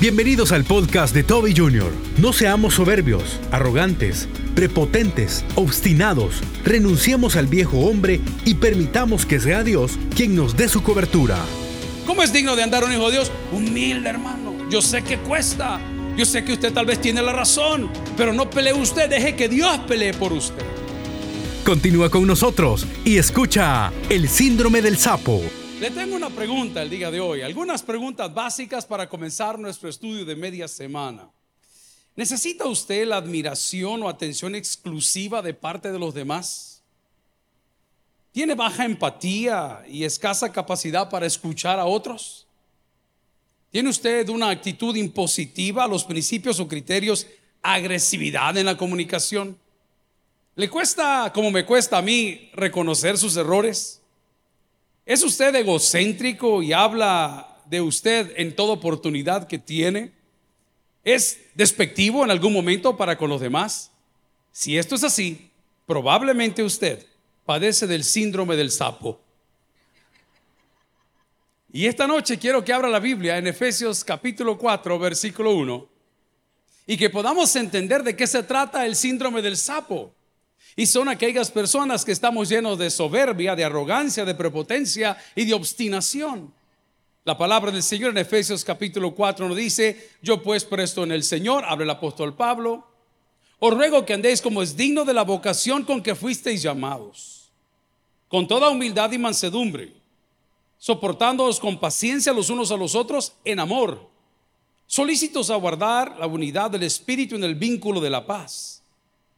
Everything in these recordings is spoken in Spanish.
Bienvenidos al podcast de Toby Jr. No seamos soberbios, arrogantes, prepotentes, obstinados. Renunciemos al viejo hombre y permitamos que sea Dios quien nos dé su cobertura. ¿Cómo es digno de andar un hijo de Dios? Humilde, hermano. Yo sé que cuesta. Yo sé que usted tal vez tiene la razón, pero no pelee usted, deje que Dios pelee por usted. Continúa con nosotros y escucha el síndrome del sapo. Le tengo una pregunta el día de hoy, algunas preguntas básicas para comenzar nuestro estudio de media semana. ¿Necesita usted la admiración o atención exclusiva de parte de los demás? ¿Tiene baja empatía y escasa capacidad para escuchar a otros? ¿Tiene usted una actitud impositiva a los principios o criterios, agresividad en la comunicación? ¿Le cuesta, como me cuesta a mí, reconocer sus errores? ¿Es usted egocéntrico y habla de usted en toda oportunidad que tiene? ¿Es despectivo en algún momento para con los demás? Si esto es así, probablemente usted padece del síndrome del sapo. Y esta noche quiero que abra la Biblia en Efesios capítulo 4, versículo 1, y que podamos entender de qué se trata el síndrome del sapo. Y son aquellas personas que estamos llenos de soberbia, de arrogancia, de prepotencia y de obstinación. La palabra del Señor en Efesios capítulo 4 nos dice, yo pues presto en el Señor, habla el apóstol Pablo, os ruego que andéis como es digno de la vocación con que fuisteis llamados, con toda humildad y mansedumbre, soportándoos con paciencia los unos a los otros en amor, solícitos a guardar la unidad del Espíritu en el vínculo de la paz.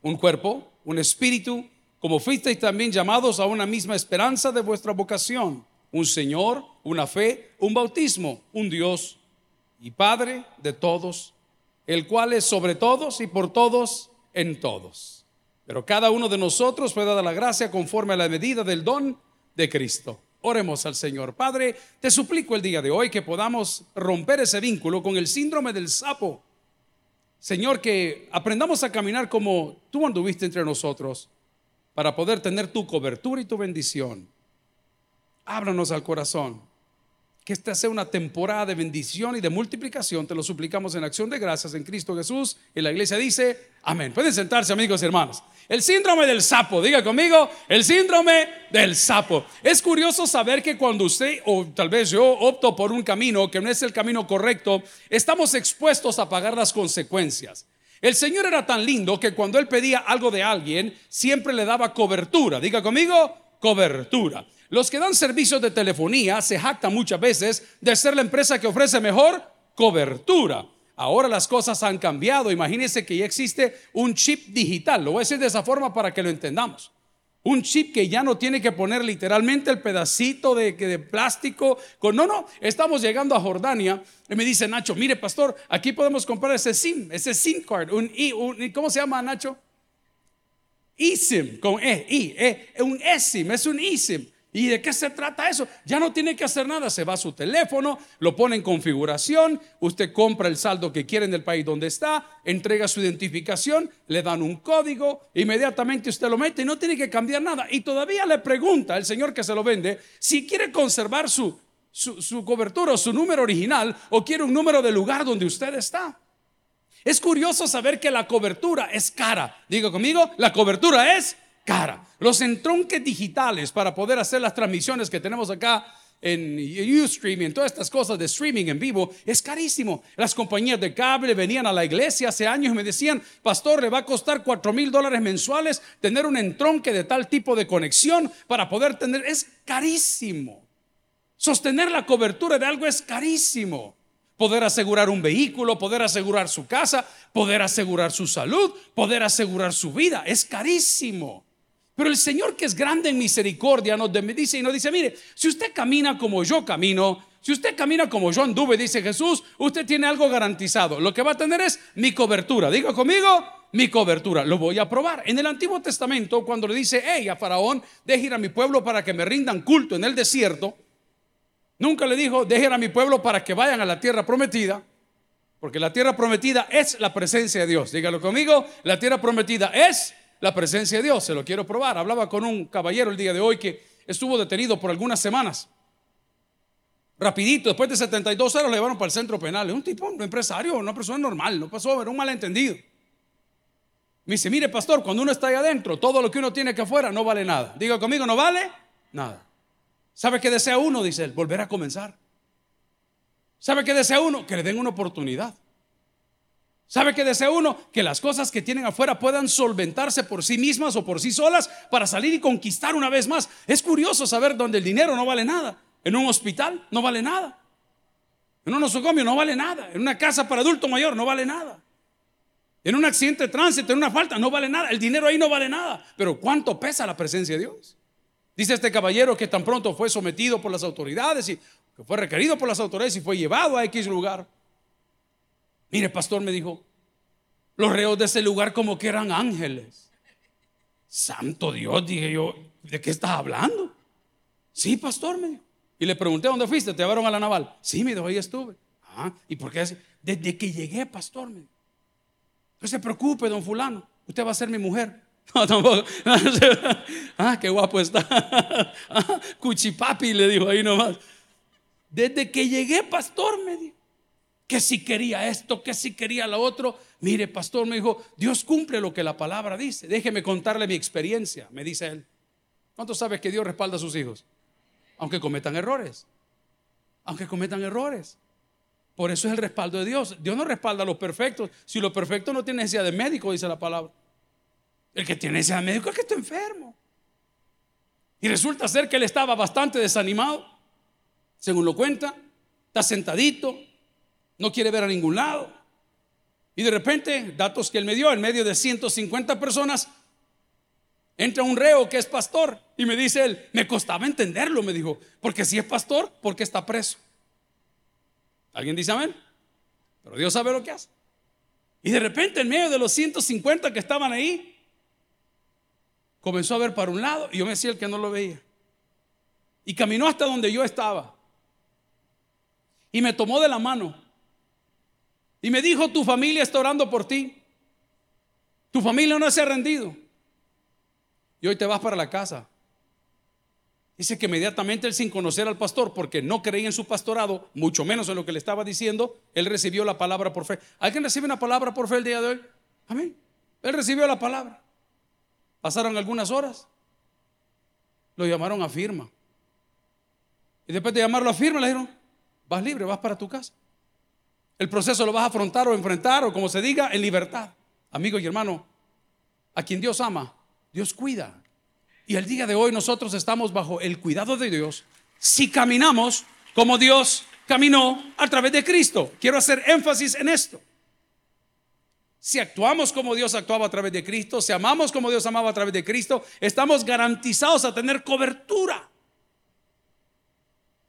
Un cuerpo un espíritu, como fuisteis también llamados a una misma esperanza de vuestra vocación, un Señor, una fe, un bautismo, un Dios y Padre de todos, el cual es sobre todos y por todos en todos. Pero cada uno de nosotros fue dada la gracia conforme a la medida del don de Cristo. Oremos al Señor. Padre, te suplico el día de hoy que podamos romper ese vínculo con el síndrome del sapo Señor, que aprendamos a caminar como tú anduviste entre nosotros para poder tener tu cobertura y tu bendición. Ábranos al corazón. Que esta sea una temporada de bendición y de multiplicación. Te lo suplicamos en acción de gracias en Cristo Jesús. Y la iglesia dice, amén. Pueden sentarse amigos y hermanos. El síndrome del sapo, diga conmigo, el síndrome del sapo. Es curioso saber que cuando usted, o tal vez yo, opto por un camino que no es el camino correcto, estamos expuestos a pagar las consecuencias. El Señor era tan lindo que cuando Él pedía algo de alguien, siempre le daba cobertura. Diga conmigo, cobertura. Los que dan servicios de telefonía se jactan muchas veces de ser la empresa que ofrece mejor cobertura. Ahora las cosas han cambiado. Imagínense que ya existe un chip digital. Lo voy a decir de esa forma para que lo entendamos. Un chip que ya no tiene que poner literalmente el pedacito de, de plástico. Con, no, no, estamos llegando a Jordania y me dice Nacho, mire pastor, aquí podemos comprar ese SIM, ese SIM card, un, un ¿cómo se llama Nacho? eSIM, con E, I, E, un eSIM, es un eSIM. ¿Y de qué se trata eso? Ya no tiene que hacer nada, se va a su teléfono, lo pone en configuración, usted compra el saldo que quiere en el país donde está, entrega su identificación, le dan un código, inmediatamente usted lo mete y no tiene que cambiar nada. Y todavía le pregunta al señor que se lo vende si quiere conservar su, su, su cobertura o su número original o quiere un número del lugar donde usted está. Es curioso saber que la cobertura es cara. Digo conmigo, la cobertura es cara. Los entronques digitales para poder hacer las transmisiones que tenemos acá en Ustream y en todas estas cosas de streaming en vivo es carísimo. Las compañías de cable venían a la iglesia hace años y me decían, pastor, le va a costar cuatro mil dólares mensuales tener un entronque de tal tipo de conexión para poder tener, es carísimo. Sostener la cobertura de algo es carísimo. Poder asegurar un vehículo, poder asegurar su casa, poder asegurar su salud, poder asegurar su vida, es carísimo. Pero el Señor que es grande en misericordia nos dice y nos dice, mire, si usted camina como yo camino, si usted camina como yo anduve, dice Jesús, usted tiene algo garantizado. Lo que va a tener es mi cobertura. Diga conmigo, mi cobertura. Lo voy a probar. En el Antiguo Testamento, cuando le dice, hey, a Faraón, deje ir a mi pueblo para que me rindan culto en el desierto, nunca le dijo, deje ir a mi pueblo para que vayan a la tierra prometida. Porque la tierra prometida es la presencia de Dios. Dígalo conmigo, la tierra prometida es la presencia de Dios. Se lo quiero probar. Hablaba con un caballero el día de hoy que estuvo detenido por algunas semanas. Rapidito, después de 72 horas lo llevaron para el centro penal. Es un tipo, un empresario, una persona normal, no pasó, era un malentendido. Me dice, mire pastor, cuando uno está ahí adentro, todo lo que uno tiene que afuera no vale nada. Diga conmigo, no vale nada. ¿Sabe qué desea uno? Dice él, volver a comenzar. ¿Sabe qué desea uno? Que le den una oportunidad. ¿Sabe qué desea uno? Que las cosas que tienen afuera puedan solventarse por sí mismas o por sí solas para salir y conquistar una vez más. Es curioso saber dónde el dinero no vale nada. En un hospital no vale nada. En un nosocomio no vale nada. En una casa para adulto mayor no vale nada. En un accidente de tránsito, en una falta, no vale nada. El dinero ahí no vale nada. Pero ¿cuánto pesa la presencia de Dios? Dice este caballero que tan pronto fue sometido por las autoridades y que fue requerido por las autoridades y fue llevado a X lugar. Mire, pastor me dijo, los reos de ese lugar como que eran ángeles. Santo Dios, dije yo, ¿de qué estás hablando? Sí, pastor, me dijo. Y le pregunté, ¿dónde fuiste? ¿Te llevaron a la naval? Sí, me dijo, ahí estuve. Ah, ¿y por qué? Desde que llegué, pastor, me dijo. No se preocupe, don fulano, usted va a ser mi mujer. No, tampoco. ah, qué guapo está. Ah, cuchipapi le dijo ahí nomás. Desde que llegué, pastor, me dijo, que si quería esto, que si quería lo otro. Mire, pastor, me dijo, Dios cumple lo que la palabra dice. Déjeme contarle mi experiencia, me dice él. ¿Cuánto sabes que Dios respalda a sus hijos? Aunque cometan errores. Aunque cometan errores. Por eso es el respaldo de Dios. Dios no respalda a los perfectos. Si los perfectos no tienen necesidad de médico, dice la palabra. El que tiene necesidad de médico es que está enfermo. Y resulta ser que él estaba bastante desanimado. Según lo cuenta, está sentadito, no quiere ver a ningún lado. Y de repente, datos que él me dio, en medio de 150 personas, entra un reo que es pastor y me dice él, me costaba entenderlo, me dijo, porque si es pastor, ¿por qué está preso? ¿Alguien dice amén? Pero Dios sabe lo que hace. Y de repente en medio de los 150 que estaban ahí, comenzó a ver para un lado y yo me decía el que no lo veía. Y caminó hasta donde yo estaba. Y me tomó de la mano. Y me dijo, tu familia está orando por ti. Tu familia no se ha rendido. Y hoy te vas para la casa. Dice que inmediatamente él sin conocer al pastor, porque no creía en su pastorado, mucho menos en lo que le estaba diciendo, él recibió la palabra por fe. ¿Alguien recibe una palabra por fe el día de hoy? Amén. Él recibió la palabra. Pasaron algunas horas. Lo llamaron a firma. Y después de llamarlo a firma le dijeron, vas libre, vas para tu casa. El proceso lo vas a afrontar o enfrentar o como se diga, en libertad. Amigo y hermano, a quien Dios ama, Dios cuida. Y el día de hoy nosotros estamos bajo el cuidado de Dios si caminamos como Dios caminó a través de Cristo. Quiero hacer énfasis en esto. Si actuamos como Dios actuaba a través de Cristo, si amamos como Dios amaba a través de Cristo, estamos garantizados a tener cobertura.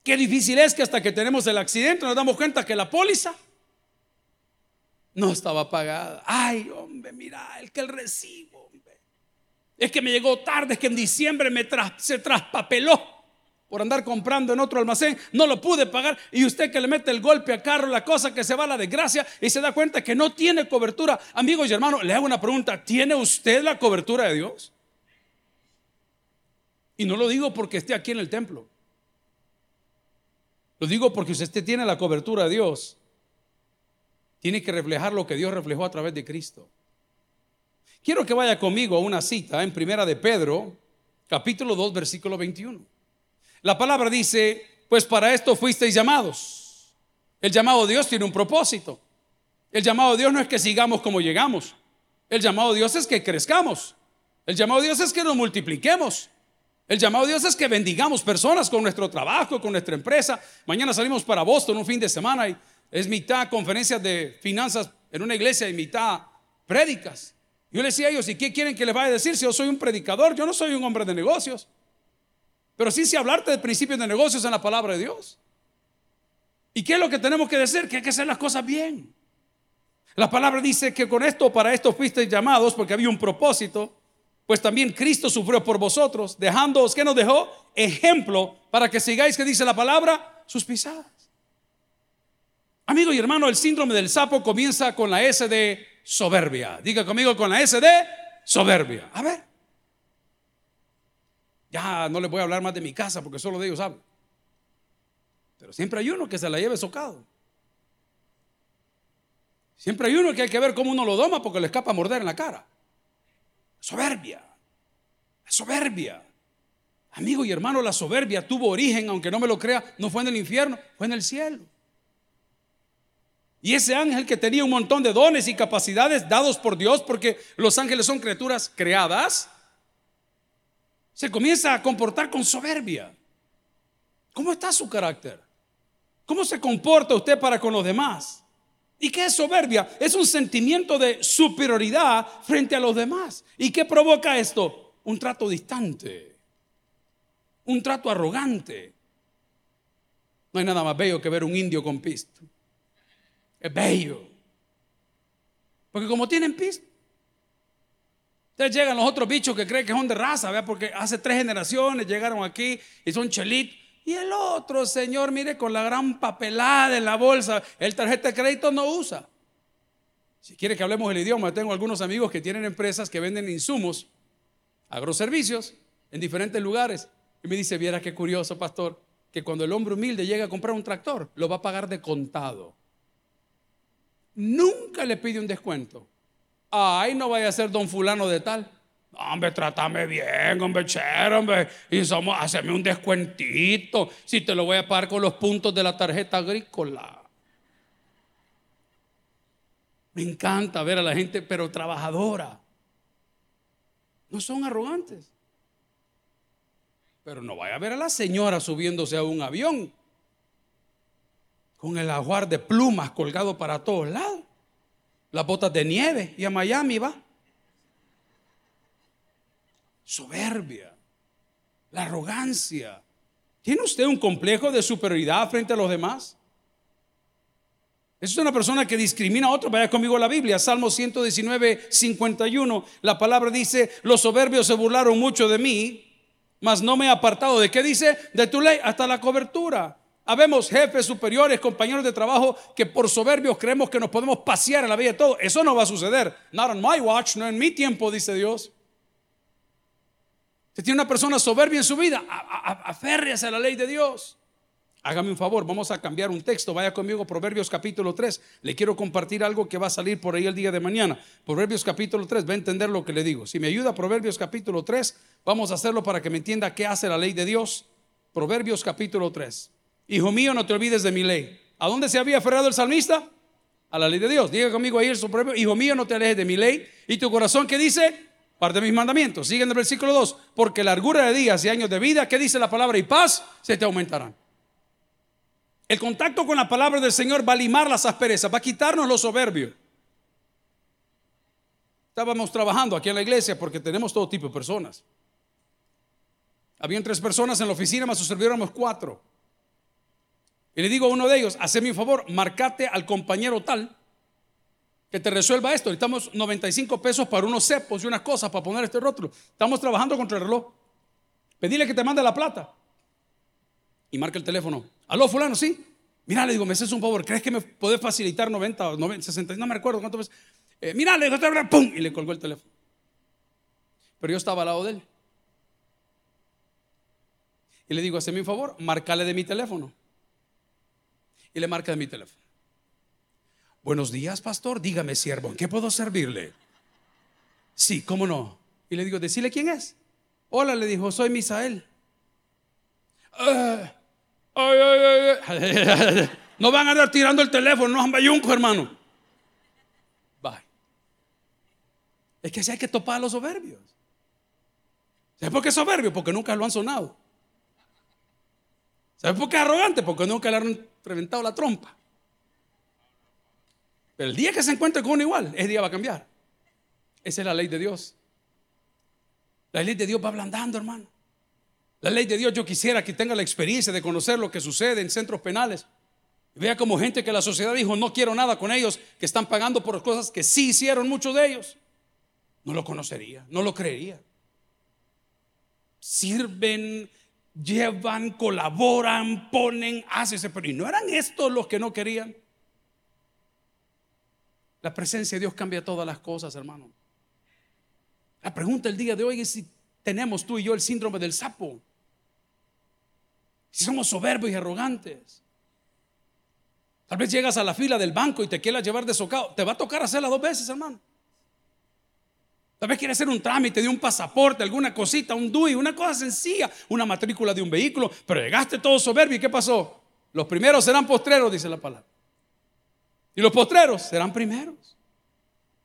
Qué difícil es que hasta que tenemos el accidente nos damos cuenta que la póliza no estaba pagada. Ay, hombre, mira, el que el recibo es que me llegó tarde, es que en diciembre se traspapeló por andar comprando en otro almacén, no lo pude pagar y usted que le mete el golpe a carro, la cosa que se va a la desgracia y se da cuenta que no tiene cobertura. Amigos y hermanos, le hago una pregunta, ¿tiene usted la cobertura de Dios? Y no lo digo porque esté aquí en el templo. Lo digo porque usted tiene la cobertura de Dios, tiene que reflejar lo que Dios reflejó a través de Cristo. Quiero que vaya conmigo a una cita en Primera de Pedro, capítulo 2, versículo 21. La palabra dice, pues para esto fuisteis llamados. El llamado de Dios tiene un propósito. El llamado de Dios no es que sigamos como llegamos. El llamado de Dios es que crezcamos. El llamado de Dios es que nos multipliquemos. El llamado de Dios es que bendigamos personas con nuestro trabajo, con nuestra empresa. Mañana salimos para Boston un fin de semana y es mitad conferencias de finanzas en una iglesia y mitad prédicas. Yo le decía a ellos, ¿y qué quieren que les vaya a decir si yo soy un predicador? Yo no soy un hombre de negocios. Pero sí sé hablarte de principios de negocios en la palabra de Dios. ¿Y qué es lo que tenemos que decir? Que hay que hacer las cosas bien. La palabra dice que con esto, para esto fuisteis llamados, porque había un propósito, pues también Cristo sufrió por vosotros, dejándoos, que nos dejó? Ejemplo para que sigáis, que dice la palabra, sus pisadas. Amigo y hermano, el síndrome del sapo comienza con la S de soberbia. Diga conmigo con la S de soberbia. A ver. Ya no les voy a hablar más de mi casa porque solo de ellos hablo. Pero siempre hay uno que se la lleve socado. Siempre hay uno que hay que ver cómo uno lo doma porque le escapa a morder en la cara. Soberbia. Soberbia. Amigo y hermano, la soberbia tuvo origen, aunque no me lo crea, no fue en el infierno, fue en el cielo. Y ese ángel que tenía un montón de dones y capacidades dados por Dios, porque los ángeles son criaturas creadas, se comienza a comportar con soberbia. ¿Cómo está su carácter? ¿Cómo se comporta usted para con los demás? ¿Y qué es soberbia? Es un sentimiento de superioridad frente a los demás. ¿Y qué provoca esto? Un trato distante, un trato arrogante. No hay nada más bello que ver un indio con pisto. Es bello. Porque como tienen pisto, Ustedes llegan los otros bichos que creen que son de raza, ¿vea? porque hace tres generaciones llegaron aquí y son chelitos. Y el otro señor, mire, con la gran papelada en la bolsa, el tarjeta de crédito no usa. Si quiere que hablemos el idioma, tengo algunos amigos que tienen empresas que venden insumos, agroservicios, en diferentes lugares. Y me dice, viera qué curioso, pastor, que cuando el hombre humilde llega a comprar un tractor, lo va a pagar de contado. Nunca le pide un descuento. Ay, no vaya a ser don fulano de tal. Hombre, trátame bien, hombre, chero, hombre. Y somos, haceme un descuentito. Si te lo voy a pagar con los puntos de la tarjeta agrícola. Me encanta ver a la gente, pero trabajadora. No son arrogantes. Pero no vaya a ver a la señora subiéndose a un avión con el ajuar de plumas colgado para todos lados las botas de nieve y a Miami va. Soberbia, la arrogancia. ¿Tiene usted un complejo de superioridad frente a los demás? Es una persona que discrimina a otro. Vaya conmigo a la Biblia, Salmo 119, 51. La palabra dice, los soberbios se burlaron mucho de mí, mas no me he apartado. ¿De qué dice? De tu ley hasta la cobertura. Habemos jefes superiores, compañeros de trabajo que por soberbios creemos que nos podemos pasear en la vida de todo. Eso no va a suceder. Not on my watch, no en mi tiempo, dice Dios. Si tiene una persona soberbia en su vida, aférrese a la ley de Dios. Hágame un favor, vamos a cambiar un texto. Vaya conmigo, Proverbios capítulo 3. Le quiero compartir algo que va a salir por ahí el día de mañana. Proverbios capítulo 3, va a entender lo que le digo. Si me ayuda, Proverbios capítulo 3, vamos a hacerlo para que me entienda qué hace la ley de Dios. Proverbios capítulo 3. Hijo mío, no te olvides de mi ley. ¿A dónde se había aferrado el salmista? A la ley de Dios. Diga conmigo ahí el supremo. Hijo mío, no te alejes de mi ley. ¿Y tu corazón qué dice? Parte de mis mandamientos. Sigue en el versículo 2. Porque largura de días y años de vida, ¿qué dice la palabra? Y paz se te aumentarán. El contacto con la palabra del Señor va a limar las asperezas, va a quitarnos los soberbios. Estábamos trabajando aquí en la iglesia porque tenemos todo tipo de personas. Habían tres personas en la oficina, más sus servidores cuatro. Y le digo a uno de ellos, hazme un favor, marcate al compañero tal que te resuelva esto. Necesitamos 95 pesos para unos cepos y unas cosas para poner este rótulo. Estamos trabajando contra el reloj. Pedile que te mande la plata. Y marca el teléfono. Aló, fulano, sí. Mira, le digo, me haces un favor, ¿crees que me puedes facilitar 90 o 90, 60? No me recuerdo cuánto veces. Eh, mira, le digo, ¡pum! Y le colgó el teléfono. Pero yo estaba al lado de él. Y le digo, hazme un favor, marcale de mi teléfono y le marca de mi teléfono. Buenos días, pastor. Dígame, siervo, ¿en qué puedo servirle? Sí, cómo no. Y le digo, decile quién es. Hola, le dijo, soy Misael. no van a andar tirando el teléfono, no bayunco, hermano. Bye. Es que si hay que topar a los soberbios. ¿Sabes por qué soberbio? Porque nunca lo han sonado. ¿Sabes por qué arrogante? Porque nunca le han reventado la trompa. Pero el día que se encuentre con uno igual, ese día va a cambiar. Esa es la ley de Dios. La ley de Dios va ablandando, hermano. La ley de Dios, yo quisiera que tenga la experiencia de conocer lo que sucede en centros penales. vea como gente que la sociedad dijo, no quiero nada con ellos, que están pagando por cosas que sí hicieron muchos de ellos. No lo conocería, no lo creería. Sirven llevan, colaboran, ponen, hacen, pero ¿y no eran estos los que no querían? La presencia de Dios cambia todas las cosas, hermano. La pregunta el día de hoy es si tenemos tú y yo el síndrome del sapo. Si somos soberbios y arrogantes. Tal vez llegas a la fila del banco y te quieras llevar de socado. Te va a tocar hacerla dos veces, hermano. Tal vez quieres hacer un trámite de un pasaporte, alguna cosita, un DUI, una cosa sencilla, una matrícula de un vehículo, pero llegaste todo soberbio y ¿qué pasó? Los primeros serán postreros, dice la palabra. Y los postreros serán primeros.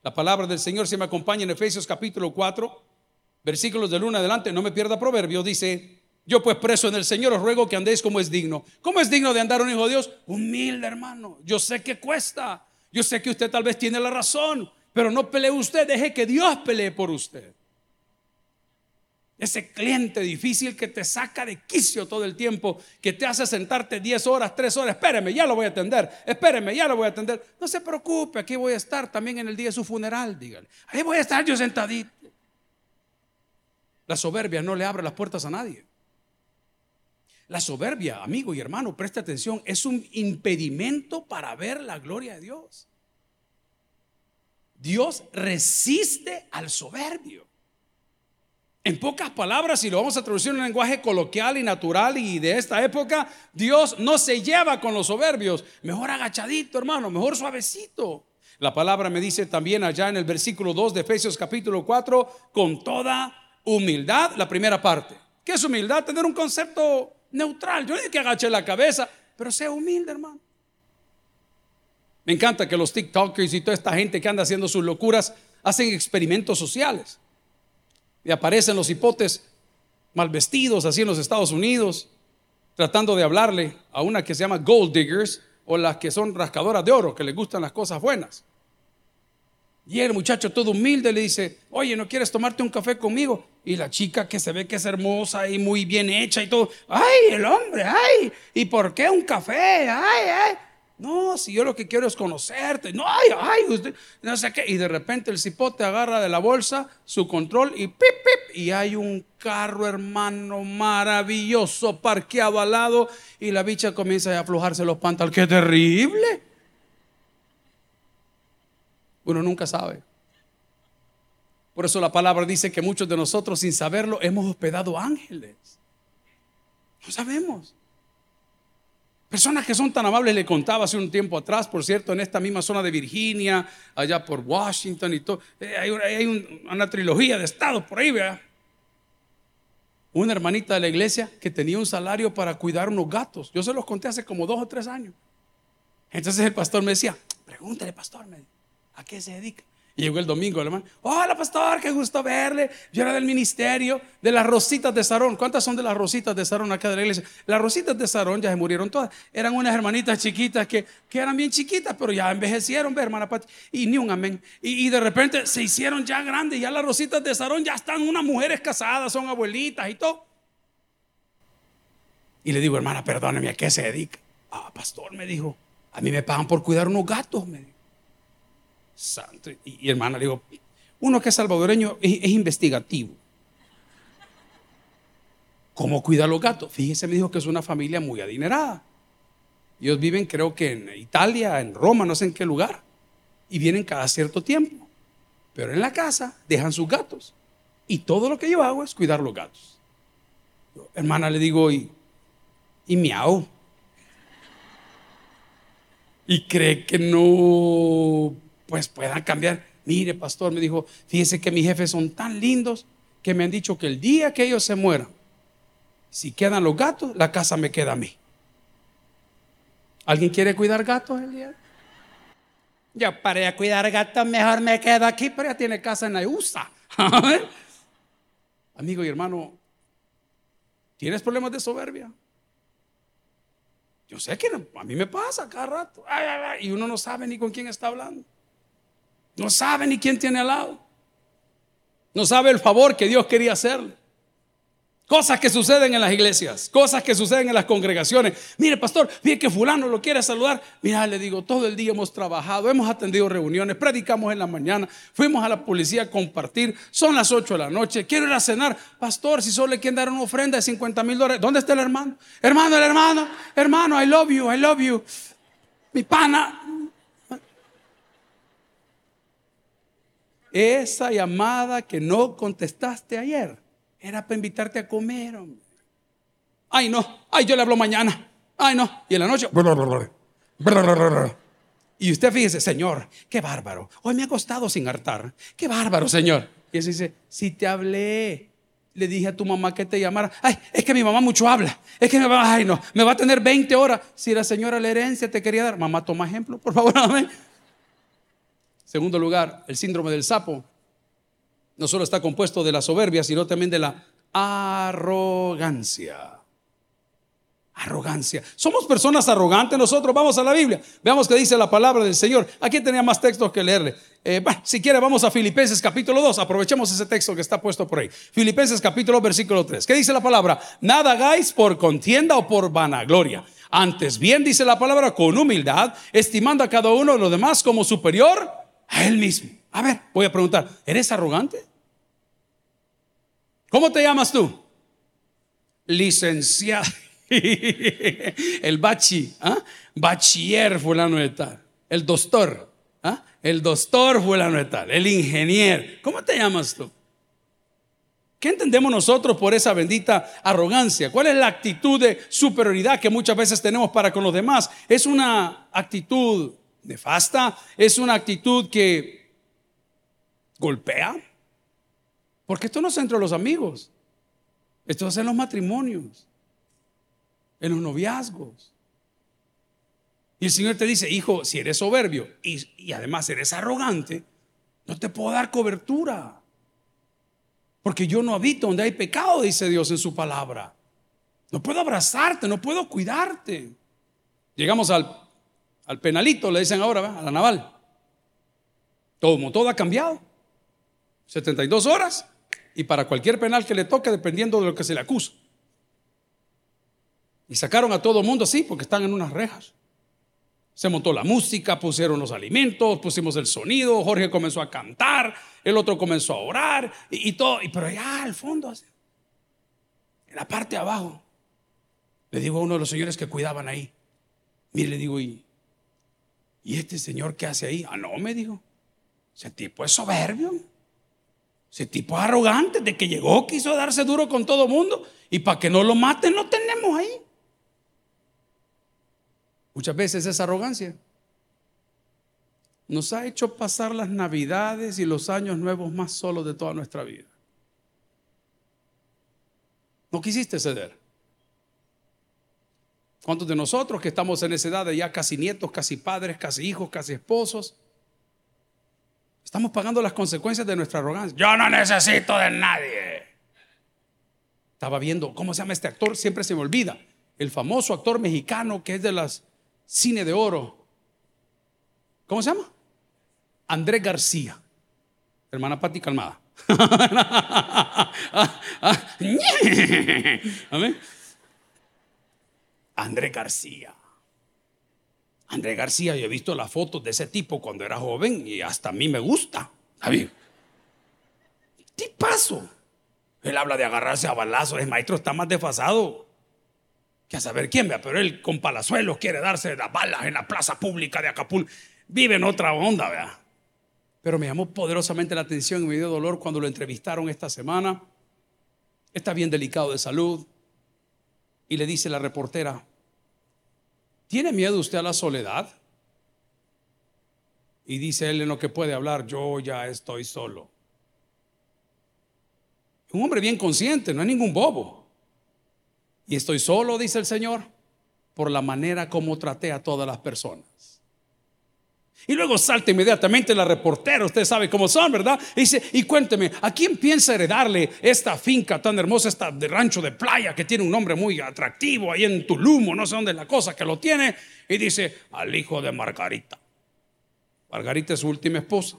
La palabra del Señor se me acompaña en Efesios capítulo 4, versículos del 1 adelante, no me pierda proverbio, dice, yo pues preso en el Señor os ruego que andéis como es digno. ¿Cómo es digno de andar un hijo de Dios? Humilde, hermano. Yo sé que cuesta. Yo sé que usted tal vez tiene la razón. Pero no pelee usted, deje que Dios pelee por usted. Ese cliente difícil que te saca de quicio todo el tiempo, que te hace sentarte 10 horas, 3 horas, espéreme, ya lo voy a atender, espéreme, ya lo voy a atender. No se preocupe, aquí voy a estar también en el día de su funeral, dígale. Ahí voy a estar yo sentadito. La soberbia no le abre las puertas a nadie. La soberbia, amigo y hermano, preste atención, es un impedimento para ver la gloria de Dios. Dios resiste al soberbio. En pocas palabras, si lo vamos a traducir en un lenguaje coloquial y natural y de esta época, Dios no se lleva con los soberbios. Mejor agachadito, hermano, mejor suavecito. La palabra me dice también allá en el versículo 2 de Efesios capítulo 4, con toda humildad, la primera parte. ¿Qué es humildad? Tener un concepto neutral. Yo no digo que agache la cabeza, pero sea humilde, hermano. Me encanta que los TikTokers y toda esta gente que anda haciendo sus locuras hacen experimentos sociales. Y aparecen los hipotes mal vestidos así en los Estados Unidos, tratando de hablarle a una que se llama gold diggers o las que son rascadoras de oro, que les gustan las cosas buenas. Y el muchacho todo humilde le dice, oye, ¿no quieres tomarte un café conmigo? Y la chica que se ve que es hermosa y muy bien hecha y todo, ay, el hombre, ay, ¿y por qué un café? Ay, ay. No, si yo lo que quiero es conocerte. No, ay, ay, usted, no sé qué. Y de repente el cipote agarra de la bolsa su control y pip, pip. Y hay un carro, hermano, maravilloso, parqueado al lado. Y la bicha comienza a aflojarse los pantalones. ¡Qué terrible! Uno nunca sabe. Por eso la palabra dice que muchos de nosotros, sin saberlo, hemos hospedado ángeles. No sabemos. Personas que son tan amables, le contaba hace un tiempo atrás, por cierto, en esta misma zona de Virginia, allá por Washington y todo. Eh, hay, una trilogía de estados por ahí, vea. Una hermanita de la iglesia que tenía un salario para cuidar unos gatos. Yo se los conté hace como dos o tres años. Entonces el pastor me decía, pregúntale, pastor, ¿a qué se dedica? Y llegó el domingo hermano. Hola, pastor, qué gusto verle. Yo era del ministerio de las rositas de Sarón. ¿Cuántas son de las rositas de Sarón acá de la iglesia? Las rositas de Sarón ya se murieron todas. Eran unas hermanitas chiquitas que, que eran bien chiquitas, pero ya envejecieron, ve, hermana Pati. Y ni un amén. Y, de repente se hicieron ya grandes. Ya las rositas de Sarón ya están unas mujeres casadas, son abuelitas y todo. Y le digo, hermana, perdóneme, ¿a qué se dedica? Ah, pastor, me dijo, a mí me pagan por cuidar unos gatos, me dijo. Santo. Y, hermana, le digo, uno que es salvadoreño es, investigativo. ¿Cómo cuida a los gatos? Fíjese, me dijo que es una familia muy adinerada. Ellos viven, creo que en Italia, en Roma, no sé en qué lugar. Y vienen cada cierto tiempo. Pero en la casa dejan sus gatos. Y todo lo que yo hago es cuidar los gatos. hermana, le digo, y, y miau. Y cree que no pues puedan cambiar. Mire, pastor, me dijo, fíjese que mis jefes son tan lindos que me han dicho que el día que ellos se mueran, si quedan los gatos, la casa me queda a mí. ¿Alguien quiere cuidar gatos el día? Yo para cuidar gatos, mejor me quedo aquí, pero ya tiene casa en la USA. Amigo y hermano, ¿tienes problemas de soberbia? Yo sé que a mí me pasa cada rato. y uno no sabe ni con quién está hablando. No sabe ni quién tiene al lado. No sabe el favor que Dios quería hacerle. Cosas que suceden en las iglesias, cosas que suceden en las congregaciones. Mire, pastor, fíjate que fulano lo quiere saludar. Mira, le digo, todo el día hemos trabajado, hemos atendido reuniones, predicamos en la mañana, fuimos a la policía a compartir, son las 8 de la noche, quiero ir a cenar. Pastor, si solo le quieren dar una ofrenda de 50 mil dólares, ¿dónde está el hermano? Hermano, el hermano, hermano, I love you, I love you. Mi pana, Esa llamada que no contestaste ayer era para invitarte a comer, Ay, no. Ay, yo le hablo mañana. Ay, no. Y en la noche. Y usted fíjese, Señor, qué bárbaro. Hoy me ha costado sin hartar. Qué bárbaro, Señor. Y él dice, si te hablé, le dije a tu mamá que te llamara. Ay, es que mi mamá mucho habla. Es que me va, ay, no, me va a tener 20 horas. Si la señora la herencia te quería dar, mamá, toma ejemplo, por favor. Amén. Segundo lugar, el síndrome del sapo no solo está compuesto de la soberbia, sino también de la arrogancia. Arrogancia. Somos personas arrogantes nosotros. Vamos a la Biblia. Veamos qué dice la palabra del Señor. Aquí tenía más textos que leerle. Eh, si quiere, vamos a Filipenses capítulo 2. Aprovechemos ese texto que está puesto por ahí. Filipenses capítulo versículo 3. ¿Qué dice la palabra? Nada hagáis por contienda o por vanagloria. Antes bien dice la palabra con humildad, estimando a cada uno de los demás como superior a él mismo. A ver, voy a preguntar, ¿eres arrogante? ¿Cómo te llamas tú? Licenciado. El bachi, ¿ah? bachiller fulano de tal. El doctor, ¿ah? el doctor fulano de tal. El ingeniero. ¿Cómo te llamas tú? ¿Qué entendemos nosotros por esa bendita arrogancia? ¿Cuál es la actitud de superioridad que muchas veces tenemos para con los demás? Es una actitud nefasta, es una actitud que golpea. Porque esto no es entre los amigos, esto es en los matrimonios, en los noviazgos. Y el Señor te dice, hijo, si eres soberbio y, y además eres arrogante, no te puedo dar cobertura. Porque yo no habito donde hay pecado, dice Dios en su palabra. No puedo abrazarte, no puedo cuidarte. Llegamos al, al penalito, le dicen ahora, a la naval. Todo, todo ha cambiado. 72 horas y para cualquier penal que le toque, dependiendo de lo que se le acusa. Y sacaron a todo el mundo así porque están en unas rejas. Se montó la música, pusieron los alimentos, pusimos el sonido, Jorge comenzó a cantar, el otro comenzó a orar y, todo. Y, pero allá al fondo, en la parte de abajo, le digo a uno de los señores que cuidaban ahí, mire, le digo, ¿y, ¿y este señor qué hace ahí? Ah, no, me dijo, ese tipo es soberbio. Ese tipo arrogante de que llegó, quiso darse duro con todo mundo y para que no lo maten lo tenemos ahí. Muchas veces esa arrogancia nos ha hecho pasar las navidades y los años nuevos más solos de toda nuestra vida. No quisiste ceder. ¿Cuántos de nosotros que estamos en esa edad de ya casi nietos, casi padres, casi hijos, casi esposos, Estamos pagando las consecuencias de nuestra arrogancia. Yo no necesito de nadie. Estaba viendo, ¿cómo se llama este actor? Siempre se me olvida. El famoso actor mexicano que es de las cine de oro. ¿Cómo se llama? André García. Hermana Pati Calmada. André García. André García, yo he visto las fotos de ese tipo cuando era joven y hasta a mí me gusta. Javier. Tipazo. Él habla de agarrarse a balazos. El maestro está más desfasado que a saber quién vea, pero él con palazuelos quiere darse las balas en la plaza pública de Acapulco. Vive en otra onda, vea. Pero me llamó poderosamente la atención y me dio dolor cuando lo entrevistaron esta semana. Está bien delicado de salud. Y le dice la reportera, ¿Tiene miedo usted a la soledad? Y dice él en lo que puede hablar, yo ya estoy solo. Un hombre bien consciente, no es ningún bobo. Y estoy solo, dice el Señor, por la manera como traté a todas las personas. Y luego salta inmediatamente la reportera, usted sabe cómo son, ¿verdad? Y dice, y cuénteme, ¿a quién piensa heredarle esta finca tan hermosa, esta de rancho de playa que tiene un nombre muy atractivo ahí en Tulum, no sé dónde es la cosa que lo tiene? Y dice, al hijo de Margarita. Margarita es su última esposa.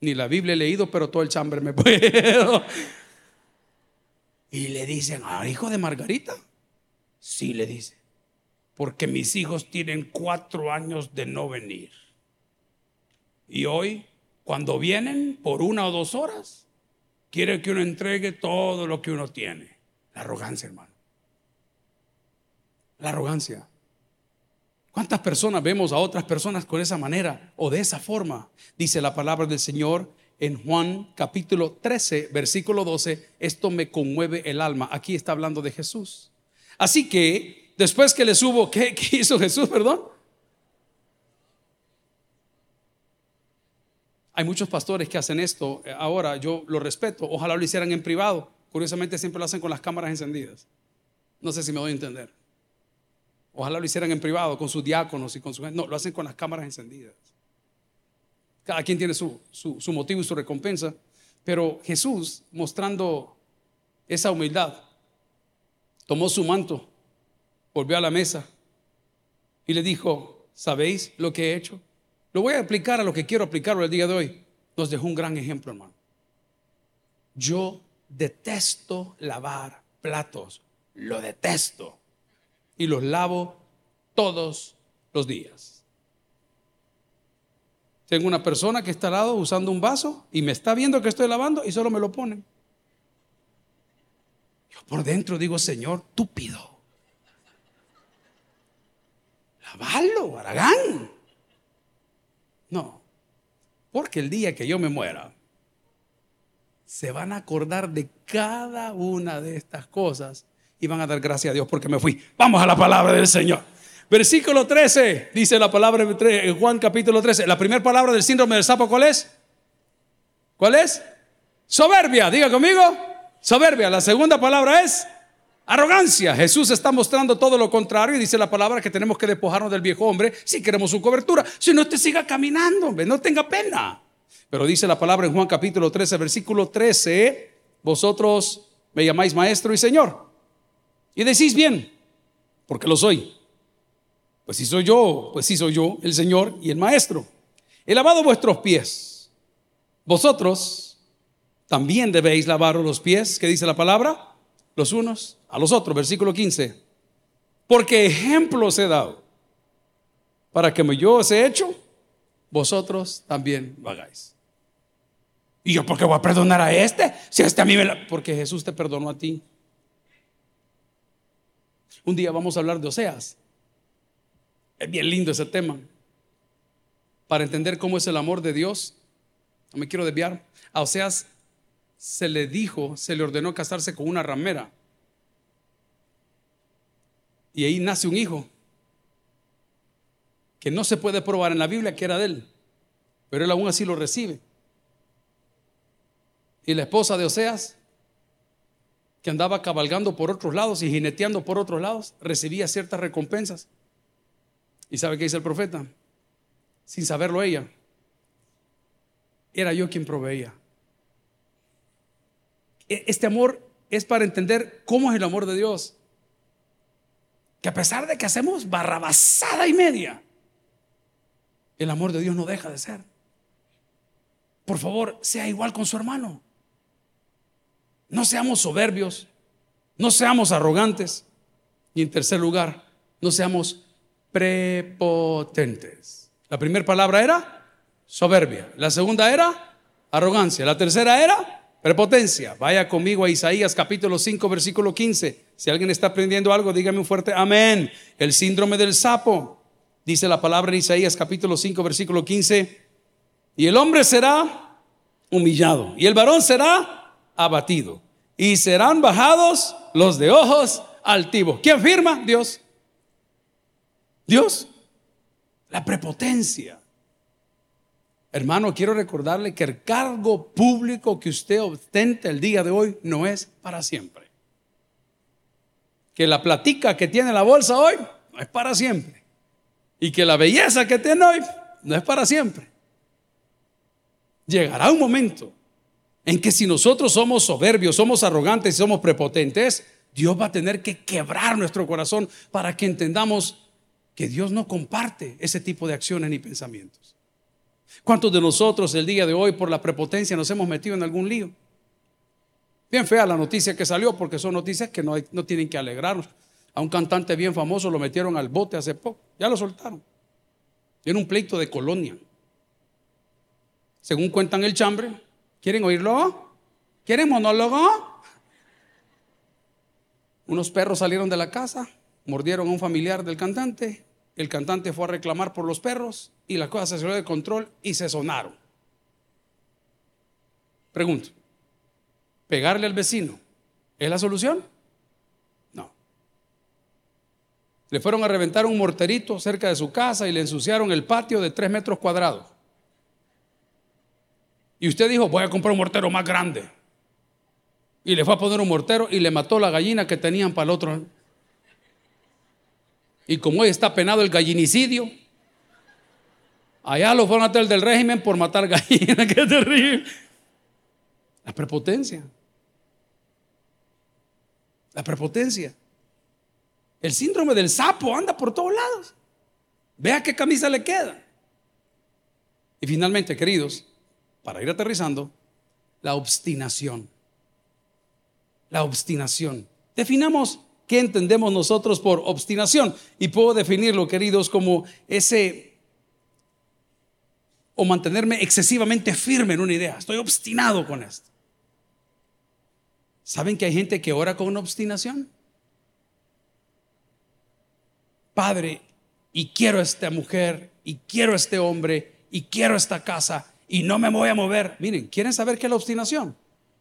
Ni la Biblia he leído, pero todo el chambre me puedo. Y le dicen, ¿al hijo de Margarita? Sí, le dice, porque mis hijos tienen cuatro años de no venir. Y hoy, cuando vienen por una o dos horas, quiere que uno entregue todo lo que uno tiene. La arrogancia, hermano. La arrogancia. ¿Cuántas personas vemos a otras personas con esa manera o de esa forma? Dice la palabra del Señor en Juan capítulo 13, versículo 12, esto me conmueve el alma. Aquí está hablando de Jesús. Así que después que les hubo, ¿qué, ¿qué hizo Jesús, perdón? Hay muchos pastores que hacen esto. eh, Ahora yo lo respeto. Ojalá lo hicieran en privado. Curiosamente siempre lo hacen con las cámaras encendidas. No sé si me doy a entender. Ojalá lo hicieran en privado con sus diáconos y con su gente. No, lo hacen con las cámaras encendidas. Cada quien tiene su, su- su motivo y su recompensa. Pero Jesús, mostrando esa humildad, tomó su manto, volvió a la mesa y le dijo, ¿sabéis lo que he hecho? Lo voy a aplicar a lo que quiero aplicarlo el día de hoy. Nos dejó un gran ejemplo, hermano. Yo detesto lavar platos, lo detesto. Y los lavo todos los días. Tengo una persona que está al lado usando un vaso y me está viendo que estoy lavando y solo me lo pone. Yo por dentro digo, Señor, túpido. Lavalo, Aragán. No, porque el día que yo me muera, se van a acordar de cada una de estas cosas y van a dar gracias a Dios porque me fui. Vamos a la palabra del Señor. Versículo 13, dice la palabra en en Juan capítulo 13. La primera palabra del síndrome del sapo, ¿cuál es? ¿Cuál es? Soberbia, diga conmigo. Soberbia. La segunda palabra es arrogancia. Jesús está mostrando todo lo contrario y dice la palabra que tenemos que despojarnos del viejo hombre si queremos su cobertura. Si no, usted siga caminando, no tenga pena. Pero dice la palabra en Juan capítulo 13, versículo 13, vosotros me llamáis maestro y señor. Y decís bien, porque lo soy. Pues si soy yo, pues si soy yo, el Señor y el Maestro. He lavado vuestros pies. Vosotros también debéis lavaros los pies, ¿qué dice la palabra? Los unos a los otros, versículo 15. Porque ejemplo os he dado, para que yo os he hecho, vosotros también lo hagáis. ¿Y yo por qué voy a perdonar a este? Si este a mí me la... Porque Jesús te perdonó a ti. Un día vamos a hablar de Oseas. Es bien lindo ese tema. Para entender cómo es el amor de Dios, no me quiero desviar. A Oseas se le dijo, se le ordenó casarse con una ramera. Y ahí nace un hijo que no se puede probar en la Biblia que era de él, pero él aún así lo recibe. Y la esposa de Oseas, que andaba cabalgando por otros lados y jineteando por otros lados, recibía ciertas recompensas. ¿Y sabe qué dice el profeta? Sin saberlo ella, era yo quien proveía. E- Este amor es para entender cómo es el amor de Dios. Que a pesar de que hacemos barrabasada y media, el amor de Dios no deja de ser. Por favor, sea igual con su hermano. No seamos soberbios, no seamos arrogantes. Y en tercer lugar, no seamos prepotentes. La primera palabra era soberbia. La segunda era arrogancia. La tercera era prepotencia. Vaya conmigo a Isaías capítulo 5, versículo 15. Si alguien está aprendiendo algo, dígame un fuerte amén. El síndrome del sapo. Dice la palabra en Isaías capítulo 5, versículo 15. Y el hombre será humillado y el varón será abatido. Y serán bajados los de ojos altivos. ¿Quién firma? Dios. Dios. La prepotencia. Hermano, quiero recordarle que el cargo público que usted ostenta el día de hoy no es para siempre. Que la platica que tiene la bolsa hoy no es para siempre. Y que la belleza que tiene hoy no es para siempre. Llegará un momento en que si nosotros somos soberbios, somos arrogantes y somos prepotentes, Dios va a tener que quebrar nuestro corazón para que entendamos que Dios no comparte ese tipo de acciones ni pensamientos. ¿Cuántos de nosotros el día de hoy por la prepotencia nos hemos metido en algún lío? Bien fea la noticia que salió porque son noticias que no, no tienen que alegrarnos. A un cantante bien famoso lo metieron al bote hace poco, ya lo soltaron. Era un pleito de colonia. Según cuentan el chambre, ¿quieren oírlo? ¿Quieren monólogo? Unos perros salieron de la casa, mordieron a un familiar del cantante, el cantante fue a reclamar por los perros y la cosa se salió de control y se sonaron. Pregunto, ¿pegarle al vecino es la solución? No. Le fueron a reventar un morterito cerca de su casa y le ensuciaron el patio de tres metros cuadrados. Y usted dijo, voy a comprar un mortero más grande. Y le fue a poner un mortero y le mató la gallina que tenían para el otro. Y como hoy está penado el gallinicidio, allá lo fueron a tener del régimen por matar gallinas. Qué terrible. La prepotencia. La prepotencia. El síndrome del sapo anda por todos lados. Vea qué camisa le queda. Y finalmente, queridos, para ir aterrizando, la obstinación. La obstinación. Definamos qué entendemos nosotros por obstinación. Y puedo definirlo, queridos, como ese o mantenerme excesivamente firme en una idea. Estoy obstinado con esto. ¿Saben que hay gente que ora con obstinación? Padre, y quiero esta mujer, y quiero este hombre, y quiero esta casa, y no me voy a mover. Miren, ¿quieren saber qué es la obstinación?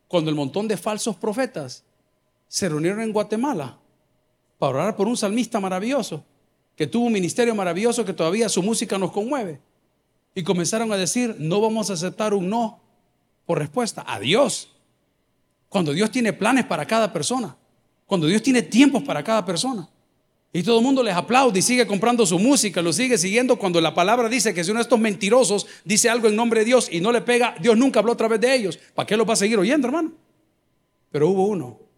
Cuando el montón de falsos profetas se reunieron en Guatemala para orar por un salmista maravilloso, que tuvo un ministerio maravilloso que todavía su música nos conmueve. Y comenzaron a decir, no vamos a aceptar un no por respuesta a Dios. Cuando Dios tiene planes para cada persona, cuando Dios tiene tiempos para cada persona. Y todo el mundo les aplaude y sigue comprando su música, lo sigue siguiendo cuando la palabra dice que si uno de estos mentirosos dice algo en nombre de Dios y no le pega, Dios nunca habló a través de ellos. ¿Para qué lo va a seguir oyendo, hermano? Pero hubo uno.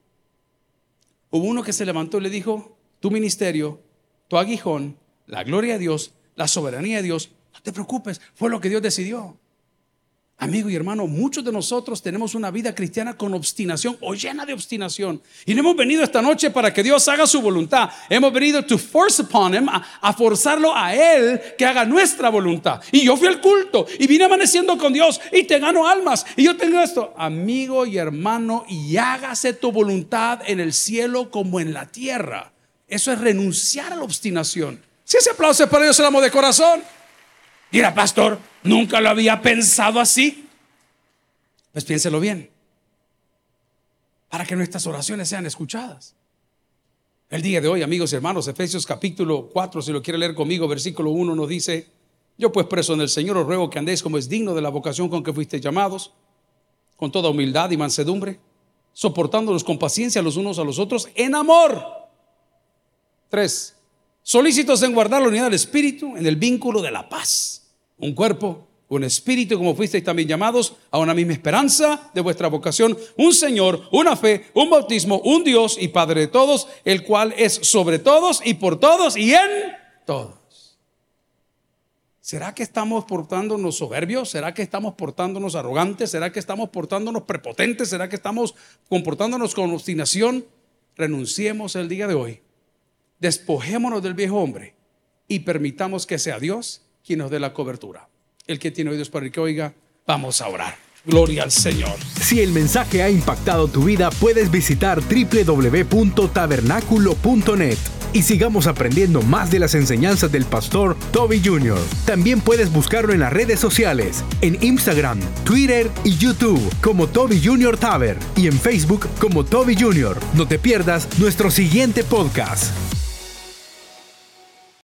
Hubo uno que se levantó y le dijo, tu ministerio, tu aguijón, la gloria de Dios, la soberanía de Dios, no te preocupes, fue lo que Dios decidió. Amigo y hermano, muchos de nosotros tenemos una vida cristiana con obstinación o llena de obstinación. Y no hemos venido esta noche para que Dios haga su voluntad. Hemos venido to force upon him, a, forzarlo a Él que haga nuestra voluntad. Y yo fui al culto y vine amaneciendo con Dios y te gano almas. Y yo tengo esto, amigo y hermano, y hágase tu voluntad en el cielo como en la tierra. Eso es renunciar a la obstinación. Si ese aplauso es para Dios, el amo de corazón. Mira, pastor, nunca lo había pensado así. Pues piénselo bien. Para que nuestras oraciones sean escuchadas. El día de hoy, amigos y hermanos, Efesios capítulo 4, si lo quiere leer conmigo, versículo 1 nos dice, yo pues preso en el Señor os ruego que andéis como es digno de la vocación con que fuisteis llamados, con toda humildad y mansedumbre, soportándonos con paciencia los unos a los otros en amor. Tres, solícitos en guardar la unidad del Espíritu en el vínculo de la paz un cuerpo, un espíritu, como fuisteis también llamados a una misma esperanza de vuestra vocación, un Señor, una fe, un bautismo, un Dios y Padre de todos, el cual es sobre todos y por todos y en todos. ¿Será que estamos portándonos soberbios? ¿Será que estamos portándonos arrogantes? ¿Será que estamos portándonos prepotentes? ¿Será que estamos comportándonos con obstinación? Renunciemos el día de hoy. Despojémonos del viejo hombre y permitamos que sea Dios quien nos dé la cobertura. El que tiene oídos para el que oiga, vamos a orar. Gloria al Señor. Si el mensaje ha impactado tu vida, puedes visitar www.tabernaculo.net y sigamos aprendiendo más de las enseñanzas del pastor Toby Jr. También puedes buscarlo en las redes sociales, en Instagram, Twitter y YouTube como Toby Jr. Taber y en Facebook como Toby Jr. No te pierdas nuestro siguiente podcast.